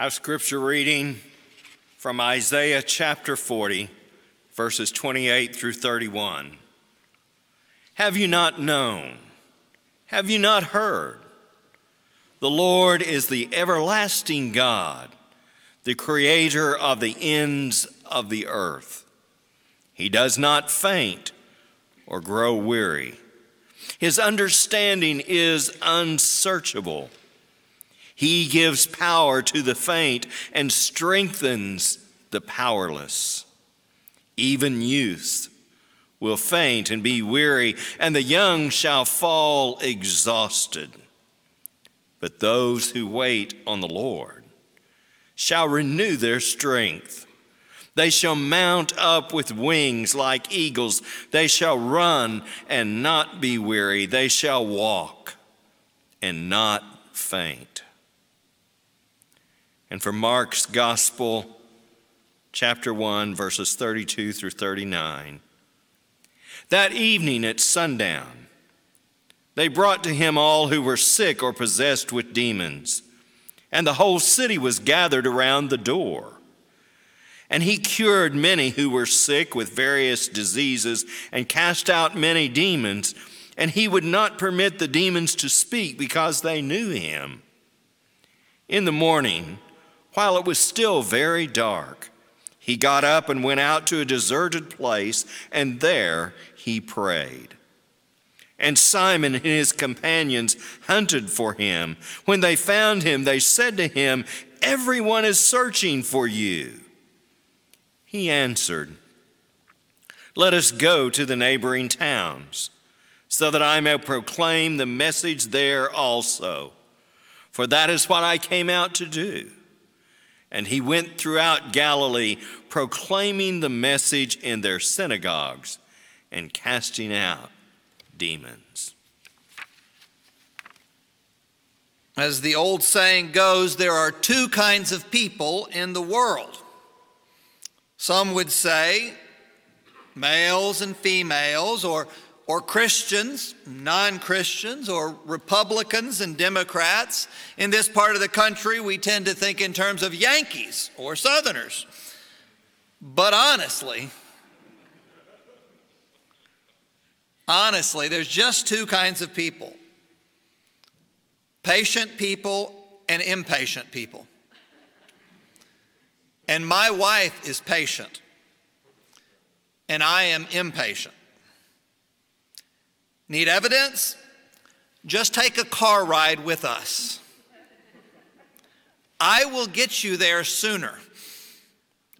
Our scripture reading from Isaiah chapter 40, verses 28 through 31. Have you not known? Have you not heard? The Lord is the everlasting God, the creator of the ends of the earth. He does not faint or grow weary. His understanding is unsearchable. He gives power to the faint and strengthens the powerless. Even youth will faint and be weary, and the young shall fall exhausted. But those who wait on the Lord shall renew their strength. They shall mount up with wings like eagles. They shall run and not be weary. They shall walk and not faint. And from Mark's Gospel, chapter 1, verses 32 through 39. That evening at sundown, they brought to him all who were sick or possessed with demons, and the whole city was gathered around the door. And he cured many who were sick with various diseases and cast out many demons, and he would not permit the demons to speak because they knew him. In the morning, while it was still very dark, he got up and went out to a deserted place, and there he prayed. And Simon and his companions hunted for him. When they found him, they said to him, Everyone is searching for you. He answered, Let us go to the neighboring towns, so that I may proclaim the message there also. For that is what I came out to do. And he went throughout Galilee, proclaiming the message in their synagogues and casting out demons. As the old saying goes, there are two kinds of people in the world. Some would say males and females, or or Christians, non Christians, or Republicans and Democrats. In this part of the country, we tend to think in terms of Yankees or Southerners. But honestly, honestly, there's just two kinds of people patient people and impatient people. And my wife is patient, and I am impatient. Need evidence? Just take a car ride with us. I will get you there sooner,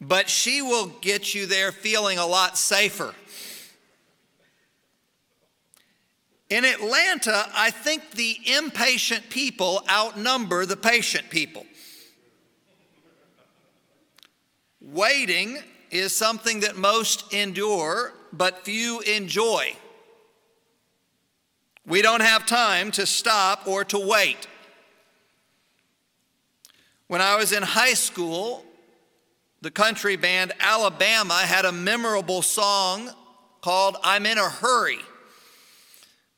but she will get you there feeling a lot safer. In Atlanta, I think the impatient people outnumber the patient people. Waiting is something that most endure, but few enjoy. We don't have time to stop or to wait. When I was in high school, the country band Alabama had a memorable song called I'm in a Hurry.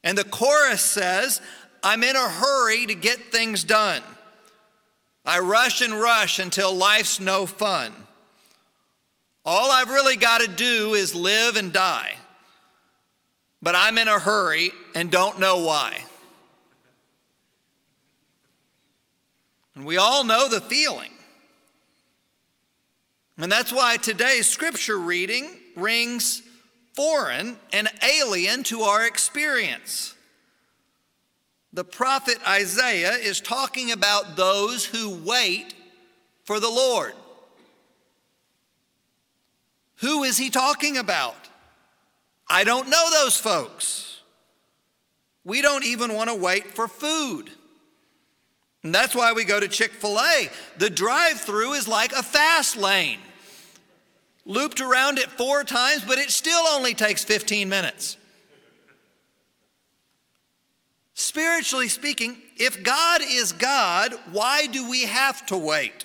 And the chorus says, I'm in a hurry to get things done. I rush and rush until life's no fun. All I've really got to do is live and die but I'm in a hurry and don't know why. And we all know the feeling. And that's why today's scripture reading rings foreign and alien to our experience. The prophet Isaiah is talking about those who wait for the Lord. Who is he talking about? I don't know those folks. We don't even want to wait for food. And that's why we go to Chick fil A. The drive through is like a fast lane. Looped around it four times, but it still only takes 15 minutes. Spiritually speaking, if God is God, why do we have to wait?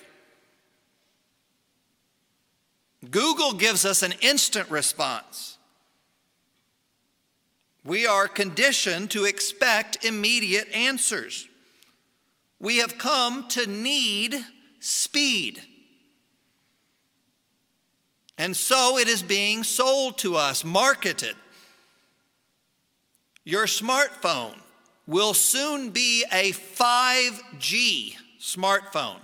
Google gives us an instant response. We are conditioned to expect immediate answers. We have come to need speed. And so it is being sold to us, marketed. Your smartphone will soon be a 5G smartphone,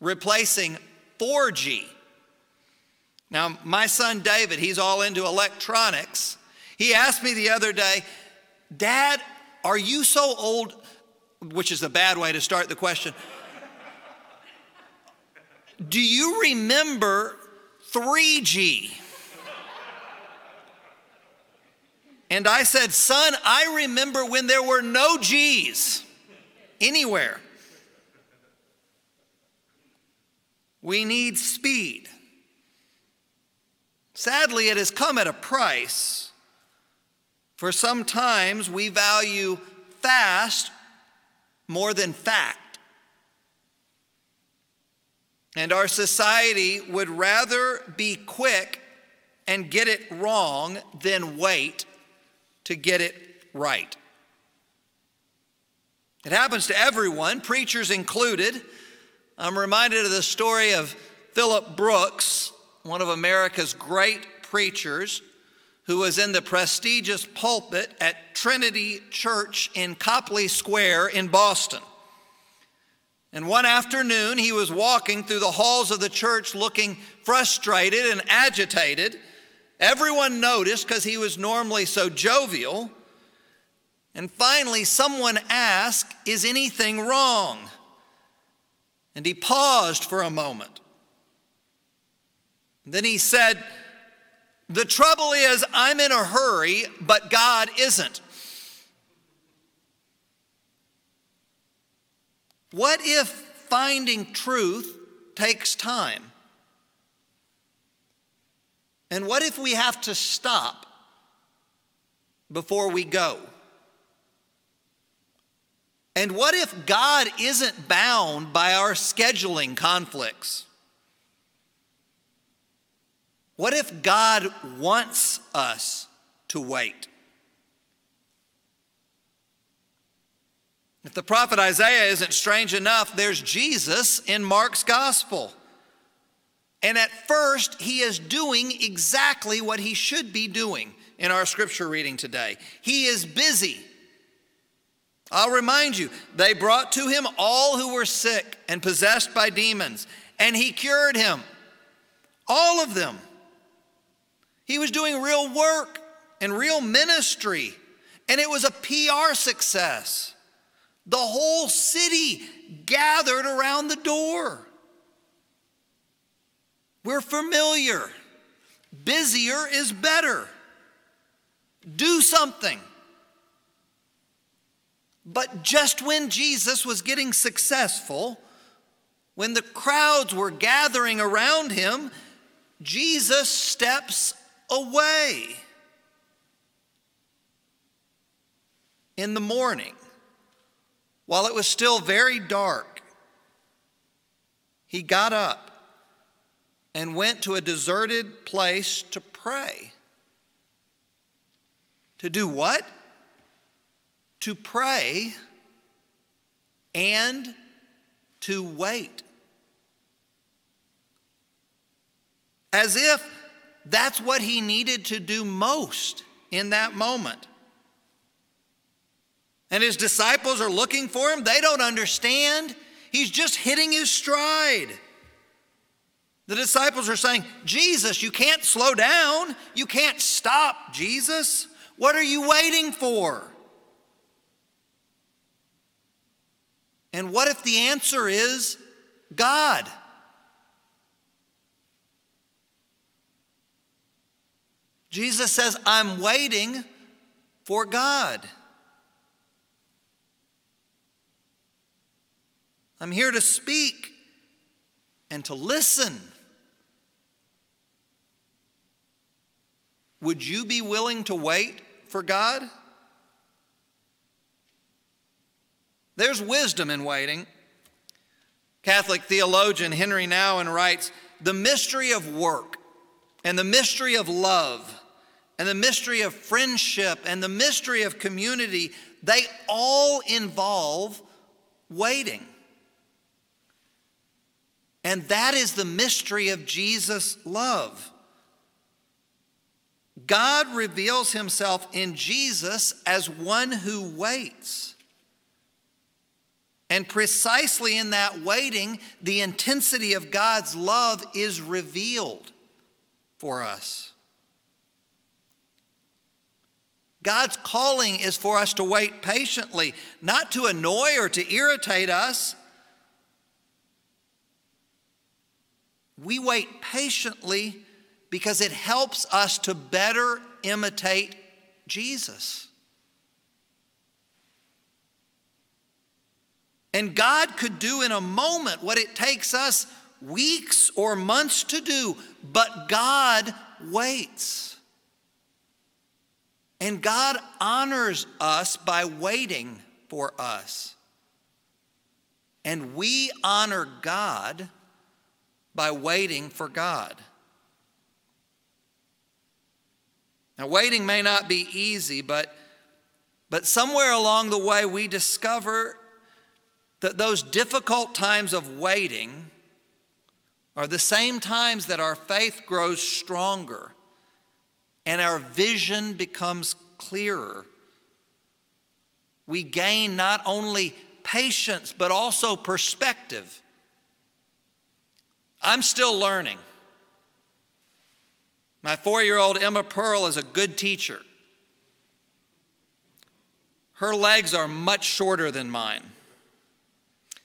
replacing 4G. Now, my son David, he's all into electronics. He asked me the other day, Dad, are you so old? Which is a bad way to start the question. Do you remember 3G? And I said, Son, I remember when there were no G's anywhere. We need speed. Sadly, it has come at a price. For sometimes we value fast more than fact. And our society would rather be quick and get it wrong than wait to get it right. It happens to everyone, preachers included. I'm reminded of the story of Philip Brooks, one of America's great preachers, who was in the prestigious pulpit at Trinity Church in Copley Square in Boston. And one afternoon, he was walking through the halls of the church looking frustrated and agitated Everyone noticed because he was normally so jovial. And finally, someone asked, Is anything wrong? And he paused for a moment. Then he said, The trouble is, I'm in a hurry, but God isn't. What if finding truth takes time? And what if we have to stop before we go? And what if God isn't bound by our scheduling conflicts? What if God wants us to wait? If the prophet Isaiah isn't strange enough, there's Jesus in Mark's gospel. And at first, he is doing exactly what he should be doing in our scripture reading today. He is busy. I'll remind you, they brought to him all who were sick and possessed by demons, and he cured him. All of them. He was doing real work and real ministry, and it was a PR success. The whole city gathered around the door. We're familiar. Busier is better. Do something. But just when Jesus was getting successful, when the crowds were gathering around him, Jesus steps away. In the morning, while it was still very dark, he got up and went to a deserted place to pray. To do what? To pray and to wait. As if that's what he needed to do most in that moment. And his disciples are looking for him. They don't understand. He's just hitting his stride. The disciples are saying, Jesus, you can't slow down. You can't stop, Jesus. What are you waiting for? And what if the answer is God? Jesus says, I'm waiting for God. I'm here to speak and to listen. Would you be willing to wait for God? There's wisdom in waiting. Catholic theologian Henri Nouwen writes The mystery of work, and the mystery of love, and the mystery of friendship, and the mystery of community, they all involve waiting. And that is the mystery of Jesus' love. God reveals himself in Jesus as one who waits. And precisely in that waiting, the intensity of God's love is revealed for us. God's calling is for us to wait patiently, not to annoy or to irritate us. We wait patiently because it helps us to better imitate Jesus. And God could do in a moment what it takes us weeks or months to do, but God waits. And God honors us by waiting for us. And we honor God by waiting for God. Now, waiting may not be easy, but, but somewhere along the way we discover that those difficult times of waiting are the same times that our faith grows stronger and our vision becomes clearer. We gain not only patience, but also perspective. I'm still learning. My four year old Emma Pearl is a good teacher. Her legs are much shorter than mine.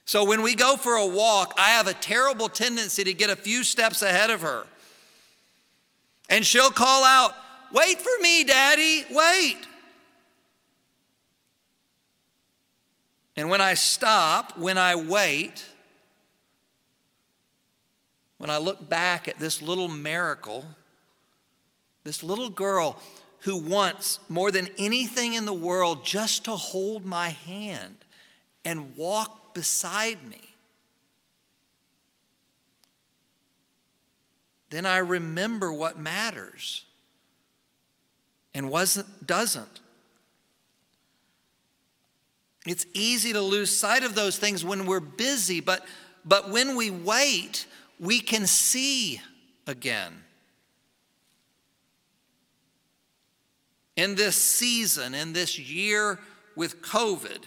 So when we go for a walk, I have a terrible tendency to get a few steps ahead of her. And she'll call out, Wait for me, Daddy, wait. And when I stop, when I wait, when I look back at this little miracle, this little girl who wants more than anything in the world just to hold my hand and walk beside me, then I remember what matters and wasn't, doesn't. It's easy to lose sight of those things when we're busy, but, but when we wait, we can see again. In this season, in this year with COVID,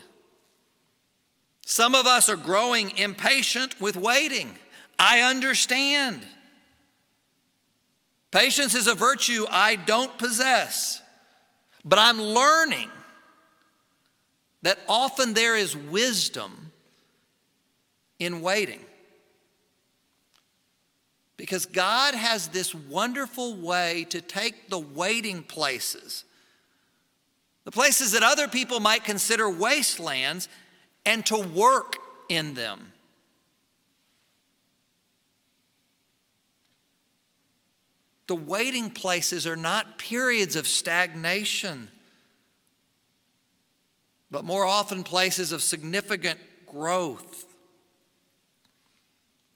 some of us are growing impatient with waiting. I understand. Patience is a virtue I don't possess, but I'm learning that often there is wisdom in waiting. Because God has this wonderful way to take the waiting places, the places that other people might consider wastelands, and to work in them. The waiting places are not periods of stagnation, but more often places of significant growth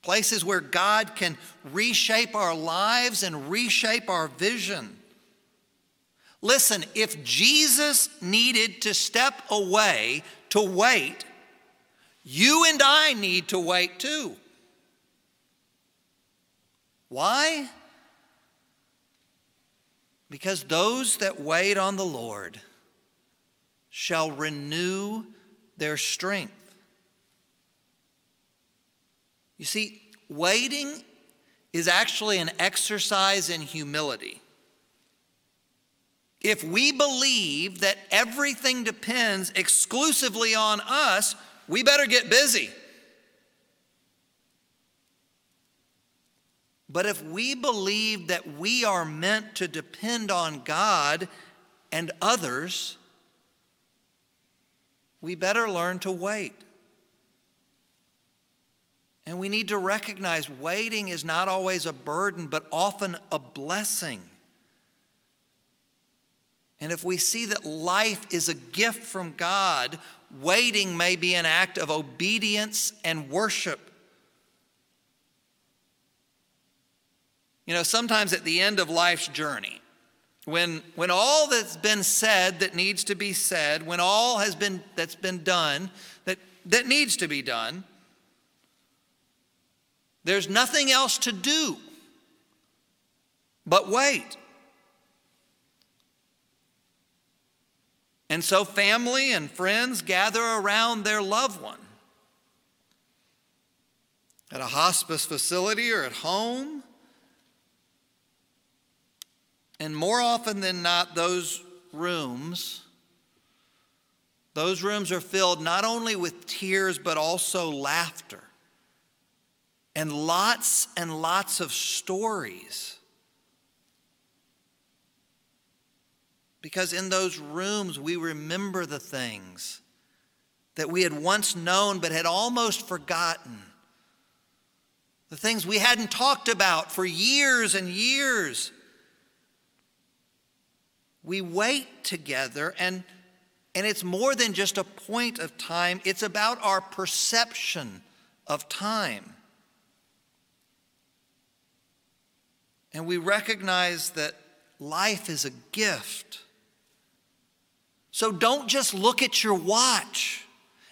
places where God can reshape our lives and reshape our vision. Listen, if Jesus needed to step away to wait, you and I need to wait too. Why? Because those that wait on the Lord shall renew their strength. You see, waiting is actually an exercise in humility. If we believe that everything depends exclusively on us, we better get busy. But if we believe that we are meant to depend on God and others, we better learn to wait. And we need to recognize waiting is not always a burden, but often a blessing. And if we see that life is a gift from God, waiting may be an act of obedience and worship. You know, sometimes at the end of life's journey, when, when all that's been said that needs to be said, when all has been that's been done that, that needs to be done, There's nothing else to do but wait. And so family and friends gather around their loved one at a hospice facility or at home. And more often than not, those rooms, those rooms are filled not only with tears, but also laughter and lots and lots of stories. Because in those rooms, we remember the things that we had once known but had almost forgotten. The things we hadn't talked about for years and years. We wait together, and, and it's more than just a point of time, it's about our perception of time. And we recognize that life is a gift. So don't just look at your watch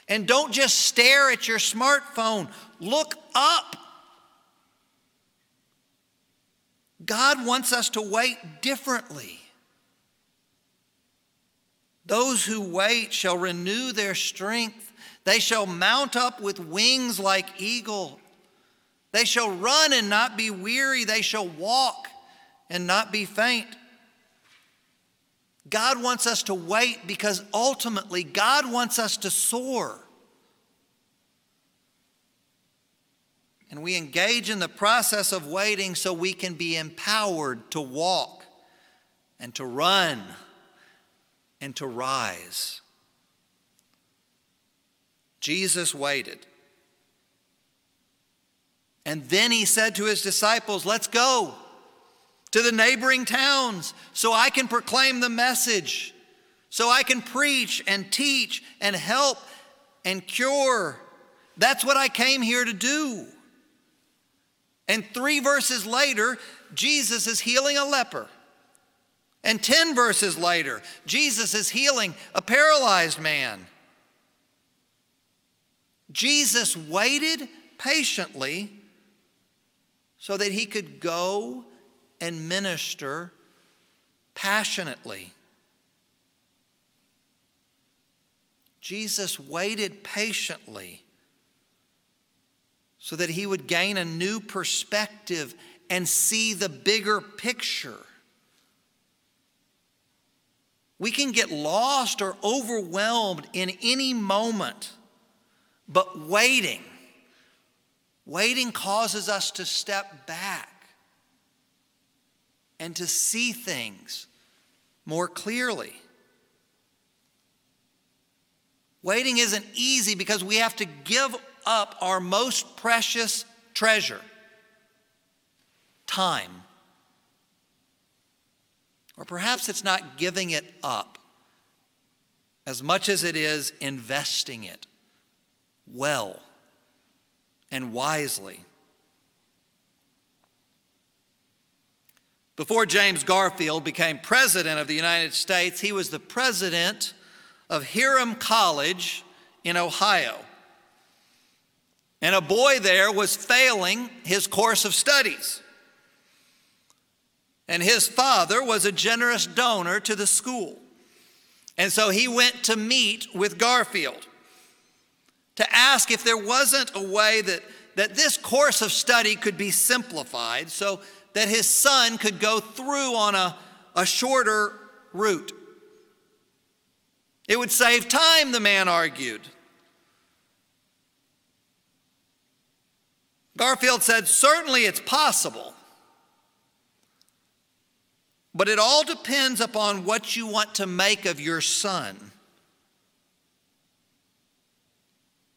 and don't just stare at your smartphone. Look up. God wants us to wait differently. Those who wait shall renew their strength. They shall mount up with wings like eagle. They shall run and not be weary. They shall walk and not be faint. God wants us to wait because ultimately God wants us to soar. And we engage in the process of waiting so we can be empowered to walk and to run and to rise. Jesus waited. And then he said to his disciples, Let's go to the neighboring towns so I can proclaim the message, so I can preach and teach and help and cure. That's what I came here to do. And three verses later, Jesus is healing a leper. And 10 verses later, Jesus is healing a paralyzed man. Jesus waited patiently so that he could go and minister passionately. Jesus waited patiently so that he would gain a new perspective and see the bigger picture. We can get lost or overwhelmed in any moment, but waiting Waiting causes us to step back and to see things more clearly. Waiting isn't easy because we have to give up our most precious treasure time. Or perhaps it's not giving it up as much as it is investing it well and wisely. Before James Garfield became president of the United States, he was the president of Hiram College in Ohio. And a boy there was failing his course of studies. And his father was a generous donor to the school. And so he went to meet with Garfield to ask if there wasn't a way that, that this course of study could be simplified so that his son could go through on a, a shorter route. It would save time, the man argued. Garfield said, Certainly it's possible, but it all depends upon what you want to make of your son.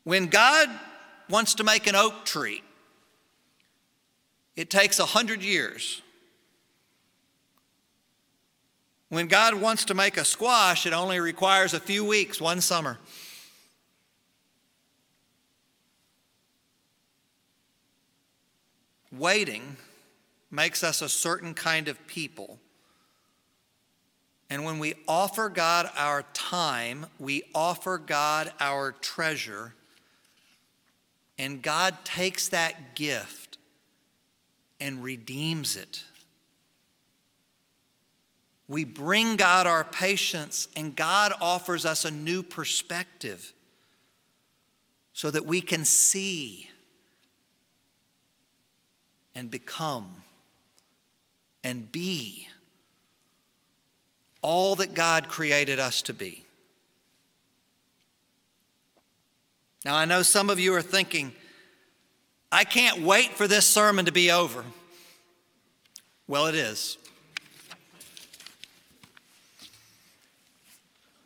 When God wants to make an oak tree, it takes a hundred years. When God wants to make a squash, it only requires a few weeks, one summer. Waiting makes us a certain kind of people. And when we offer God our time, we offer God our treasure and God takes that gift and redeems it. We bring God our patience, and God offers us a new perspective so that we can see and become and be all that God created us to be. Now, I know some of you are thinking, I can't wait for this sermon to be over. Well, it is.